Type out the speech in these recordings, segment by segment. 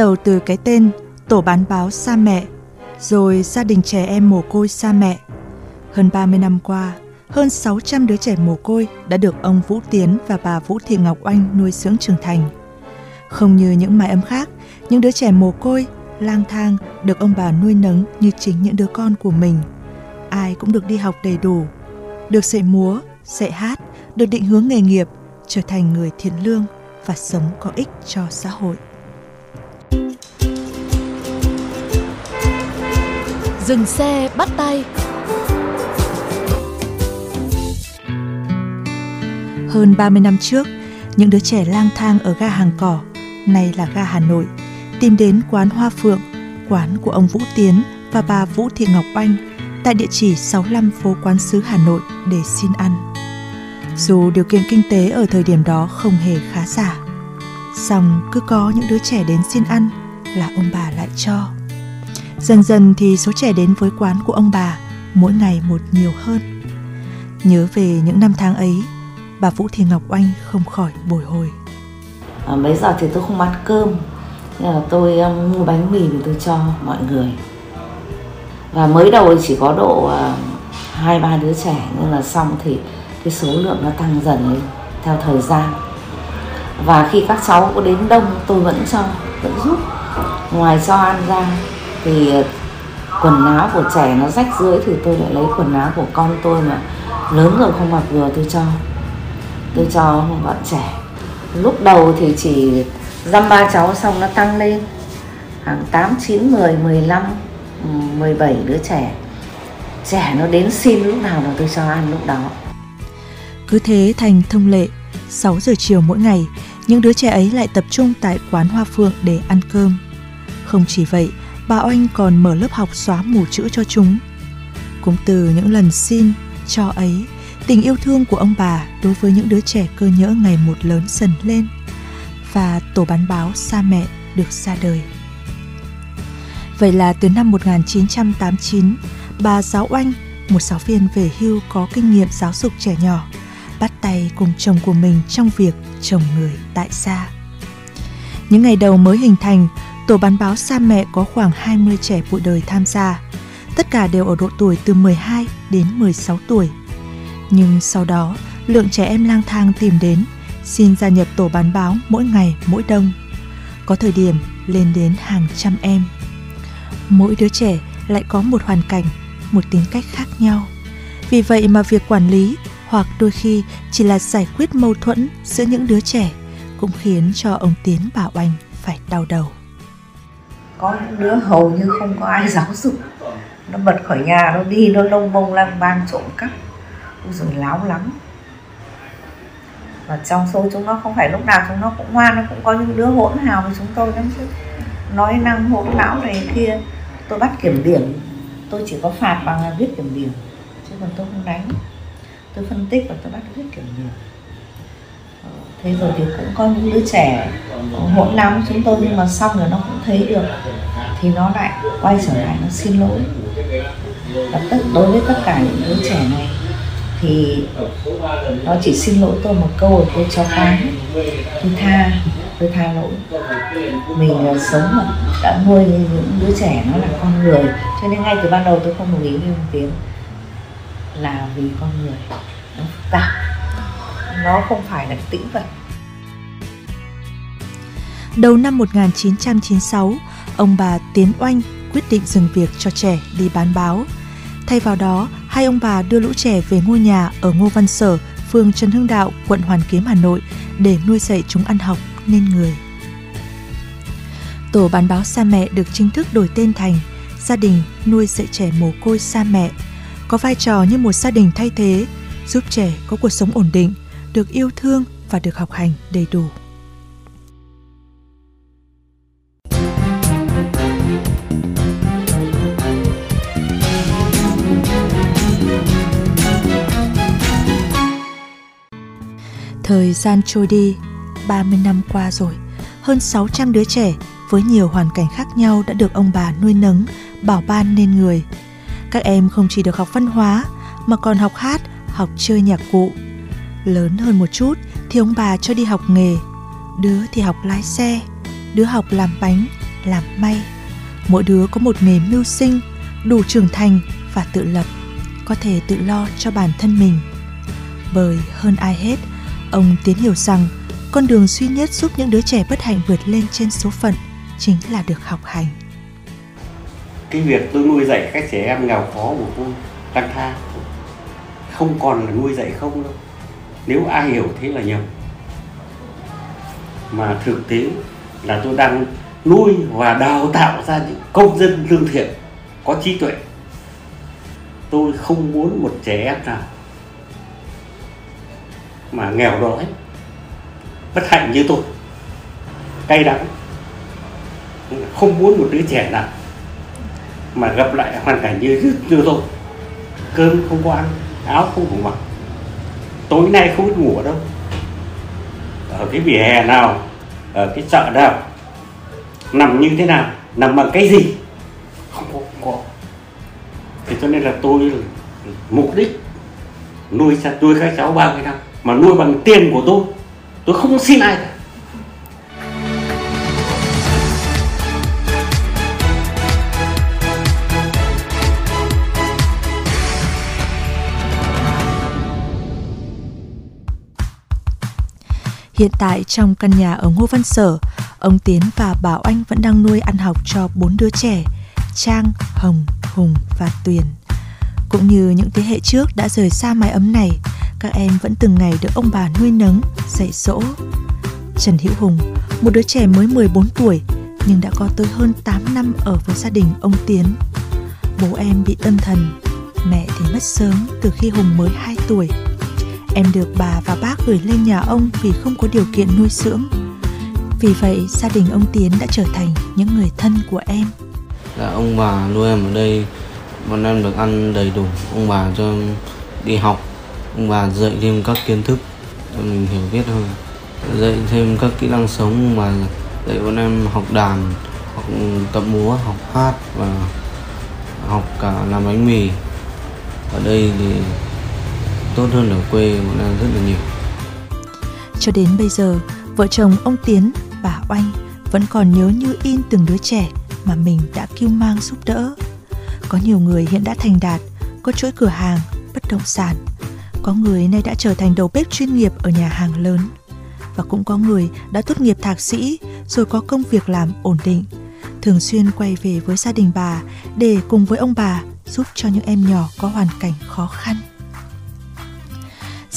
đầu từ cái tên Tổ bán báo xa mẹ, rồi gia đình trẻ em mồ côi xa mẹ. Hơn 30 năm qua, hơn 600 đứa trẻ mồ côi đã được ông Vũ Tiến và bà Vũ Thị Ngọc Oanh nuôi dưỡng trưởng thành. Không như những mái ấm khác, những đứa trẻ mồ côi, lang thang được ông bà nuôi nấng như chính những đứa con của mình. Ai cũng được đi học đầy đủ, được dạy múa, dạy hát, được định hướng nghề nghiệp, trở thành người thiện lương và sống có ích cho xã hội. Dừng xe bắt tay Hơn 30 năm trước, những đứa trẻ lang thang ở ga Hàng Cỏ, nay là ga Hà Nội, tìm đến quán Hoa Phượng, quán của ông Vũ Tiến và bà Vũ Thị Ngọc Anh tại địa chỉ 65 phố Quán Sứ Hà Nội để xin ăn. Dù điều kiện kinh tế ở thời điểm đó không hề khá giả, song cứ có những đứa trẻ đến xin ăn là ông bà lại cho. Dần dần thì số trẻ đến với quán của ông bà mỗi ngày một nhiều hơn. Nhớ về những năm tháng ấy, bà Vũ Thị Ngọc Oanh không khỏi bồi hồi. À, bây giờ thì tôi không ăn cơm nên là tôi um, mua bánh mì thì tôi cho mọi người và mới đầu chỉ có độ hai hai ba đứa trẻ nhưng là xong thì cái số lượng nó tăng dần lên theo thời gian và khi các cháu có đến đông tôi vẫn cho vẫn giúp ngoài cho ăn ra thì ờ, quần áo của trẻ nó rách dưới thì tôi lại lấy quần áo của con tôi mà. Lớn rồi không mặc vừa tôi cho. Tôi cho bọn trẻ. Lúc đầu thì chỉ dăm ba cháu xong nó tăng lên. Hàng 8, 9, 10, 15, 17 đứa trẻ. Trẻ nó đến xin lúc nào là tôi cho ăn lúc đó. Cứ thế thành thông lệ, 6 giờ chiều mỗi ngày, những đứa trẻ ấy lại tập trung tại quán Hoa Phượng để ăn cơm. Không chỉ vậy, bà Oanh còn mở lớp học xóa mù chữ cho chúng. Cũng từ những lần xin, cho ấy, tình yêu thương của ông bà đối với những đứa trẻ cơ nhỡ ngày một lớn dần lên và tổ bán báo xa mẹ được ra đời. Vậy là từ năm 1989, bà giáo oanh, một giáo viên về hưu có kinh nghiệm giáo dục trẻ nhỏ, bắt tay cùng chồng của mình trong việc trồng người tại gia. Những ngày đầu mới hình thành, tổ bán báo xa mẹ có khoảng 20 trẻ bụi đời tham gia. Tất cả đều ở độ tuổi từ 12 đến 16 tuổi. Nhưng sau đó, lượng trẻ em lang thang tìm đến, xin gia nhập tổ bán báo mỗi ngày mỗi đông. Có thời điểm lên đến hàng trăm em. Mỗi đứa trẻ lại có một hoàn cảnh, một tính cách khác nhau. Vì vậy mà việc quản lý hoặc đôi khi chỉ là giải quyết mâu thuẫn giữa những đứa trẻ cũng khiến cho ông Tiến bảo Oanh phải đau đầu có những đứa hầu như không có ai giáo dục. Nó bật khỏi nhà, nó đi, nó lông bông lang bang trộm cắp. Rồi láo lắm. Và trong số chúng nó không phải lúc nào chúng nó cũng ngoan, nó cũng có những đứa hỗn hào với chúng tôi lắm chứ. Nói năng hỗn lão này kia, tôi bắt kiểm điểm. Tôi chỉ có phạt bằng là viết kiểm điểm, chứ còn tôi không đánh. Tôi phân tích và tôi bắt viết kiểm điểm thế rồi thì cũng có những đứa trẻ hỗn lắm với chúng tôi nhưng mà xong rồi nó cũng thấy được, thì nó lại quay trở lại, nó xin lỗi. Và tất đối với tất cả những đứa trẻ này, thì nó chỉ xin lỗi tôi một câu rồi tôi cho con tôi tha tôi tha lỗi. Mình là sống mà đã nuôi những đứa trẻ nó là con người. Cho nên ngay từ ban đầu tôi không đồng ý với ông tiến là vì con người nó phức tạp nó không phải là tĩnh vật Đầu năm 1996, ông bà Tiến Oanh quyết định dừng việc cho trẻ đi bán báo. Thay vào đó, hai ông bà đưa lũ trẻ về ngôi nhà ở Ngô Văn Sở, phường Trần Hưng Đạo, quận Hoàn Kiếm, Hà Nội để nuôi dạy chúng ăn học nên người. Tổ bán báo xa mẹ được chính thức đổi tên thành gia đình nuôi dạy trẻ mồ côi xa mẹ, có vai trò như một gia đình thay thế, giúp trẻ có cuộc sống ổn định, được yêu thương và được học hành đầy đủ. Thời gian trôi đi, 30 năm qua rồi, hơn 600 đứa trẻ với nhiều hoàn cảnh khác nhau đã được ông bà nuôi nấng, bảo ban nên người. Các em không chỉ được học văn hóa mà còn học hát, học chơi nhạc cụ. Lớn hơn một chút thì ông bà cho đi học nghề. Đứa thì học lái xe, đứa học làm bánh, làm may. Mỗi đứa có một nghề mưu sinh, đủ trưởng thành và tự lập, có thể tự lo cho bản thân mình. Bởi hơn ai hết, ông Tiến hiểu rằng con đường duy nhất giúp những đứa trẻ bất hạnh vượt lên trên số phận chính là được học hành. Cái việc tôi nuôi dạy các trẻ em nghèo khó của tôi lang thang không còn là nuôi dạy không đâu. Nếu ai hiểu thế là nhầm. Mà thực tế là tôi đang nuôi và đào tạo ra những công dân lương thiện, có trí tuệ. Tôi không muốn một trẻ em nào mà nghèo đói, bất hạnh như tôi, cay đắng không muốn một đứa trẻ nào mà gặp lại hoàn cảnh như như tôi cơm không có ăn, áo không đủ mặc tối nay không biết ngủ ở đâu. Ở cái vỉa hè nào ở cái chợ nào nằm như thế nào nằm bằng cái gì? Không có, không có. thế cho nên là tôi mục đích nuôi nuôi các cháu bao nhiêu năm mà nuôi bằng tiền của tôi. Tôi không xin ai cả. Hiện tại trong căn nhà ở Ngô Văn Sở, ông Tiến và Bảo Anh vẫn đang nuôi ăn học cho bốn đứa trẻ, Trang, Hồng, Hùng và Tuyền. Cũng như những thế hệ trước đã rời xa mái ấm này, các em vẫn từng ngày được ông bà nuôi nấng, dạy dỗ. Trần Hữu Hùng, một đứa trẻ mới 14 tuổi nhưng đã có tới hơn 8 năm ở với gia đình ông Tiến. Bố em bị tâm thần, mẹ thì mất sớm từ khi Hùng mới 2 tuổi. Em được bà và bác gửi lên nhà ông vì không có điều kiện nuôi dưỡng. Vì vậy, gia đình ông Tiến đã trở thành những người thân của em. Là ông bà nuôi em ở đây, bọn em được ăn đầy đủ. Ông bà cho đi học ông bà dạy thêm các kiến thức cho mình hiểu biết hơn dạy thêm các kỹ năng sống mà dạy bọn em học đàn học tập múa học hát và học cả làm bánh mì ở đây thì tốt hơn ở quê bọn em rất là nhiều. Cho đến bây giờ, vợ chồng ông tiến, bà oanh vẫn còn nhớ như in từng đứa trẻ mà mình đã kêu mang giúp đỡ. Có nhiều người hiện đã thành đạt, có chuỗi cửa hàng, bất động sản. Có người nay đã trở thành đầu bếp chuyên nghiệp ở nhà hàng lớn. Và cũng có người đã tốt nghiệp thạc sĩ, rồi có công việc làm ổn định. Thường xuyên quay về với gia đình bà để cùng với ông bà giúp cho những em nhỏ có hoàn cảnh khó khăn.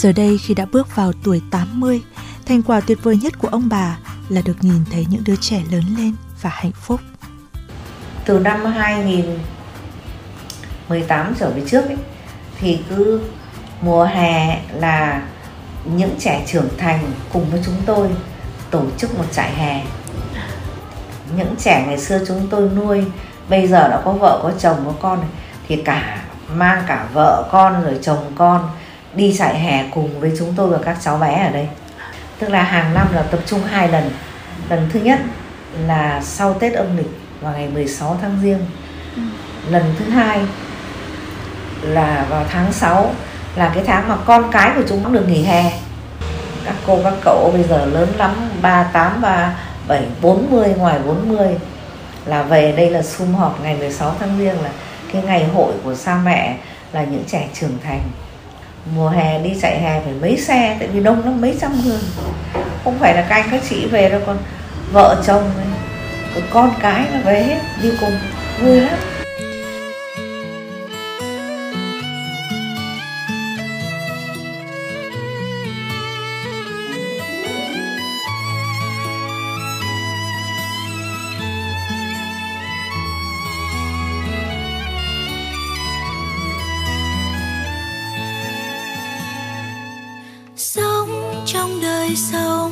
Giờ đây khi đã bước vào tuổi 80, thành quả tuyệt vời nhất của ông bà là được nhìn thấy những đứa trẻ lớn lên và hạnh phúc. Từ năm 2018 trở về trước ấy, thì cứ mùa hè là những trẻ trưởng thành cùng với chúng tôi tổ chức một trại hè những trẻ ngày xưa chúng tôi nuôi bây giờ đã có vợ có chồng có con thì cả mang cả vợ con rồi chồng con đi trại hè cùng với chúng tôi và các cháu bé ở đây. Tức là hàng năm là tập trung hai lần. Lần thứ nhất là sau Tết âm lịch vào ngày 16 tháng riêng. Lần thứ hai là vào tháng 6 là cái tháng mà con cái của chúng cũng được nghỉ hè. Các cô các cậu bây giờ lớn lắm 38, 37, 40 ngoài 40 là về đây là sum họp ngày 16 tháng riêng là cái ngày hội của cha mẹ là những trẻ trưởng thành mùa hè đi chạy hè phải mấy xe, tại vì đông lắm, mấy trăm người. Không phải là các anh các chị về đâu, còn vợ chồng con cái nó về hết, đi cùng, vui lắm. Trong đời sống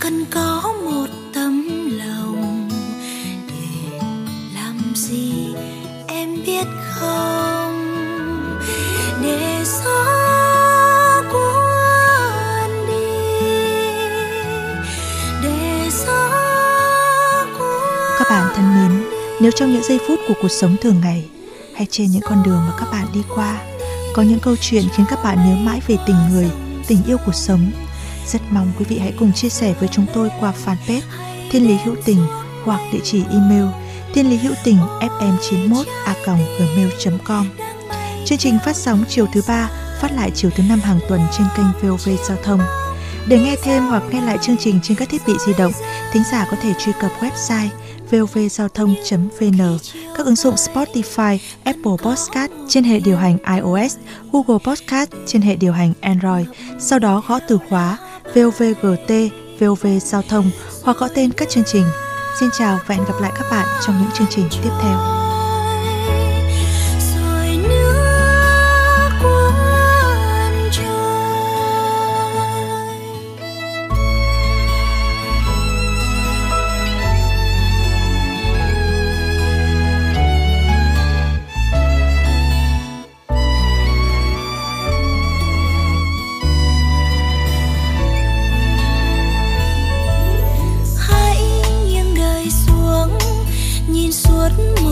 cần có một tấm lòng để làm gì em biết không? Để gió cuốn đi để gió cuốn Các bạn thân mến, nếu trong những giây phút của cuộc sống thường ngày hay trên những con đường mà các bạn đi qua có những câu chuyện khiến các bạn nhớ mãi về tình người, tình yêu cuộc sống, rất mong quý vị hãy cùng chia sẻ với chúng tôi qua fanpage Thiên Lý Hữu Tình hoặc địa chỉ email thiên lý hữu tình fm91 a gmail.com. Chương trình phát sóng chiều thứ ba, phát lại chiều thứ năm hàng tuần trên kênh VOV Giao thông. Để nghe thêm hoặc nghe lại chương trình trên các thiết bị di động, thính giả có thể truy cập website vovgiao thông.vn, các ứng dụng Spotify, Apple Podcast trên hệ điều hành iOS, Google Podcast trên hệ điều hành Android. Sau đó gõ từ khóa VOVGT, VOV Giao thông hoặc gõ tên các chương trình. Xin chào và hẹn gặp lại các bạn trong những chương trình tiếp theo.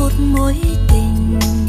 một mối tình.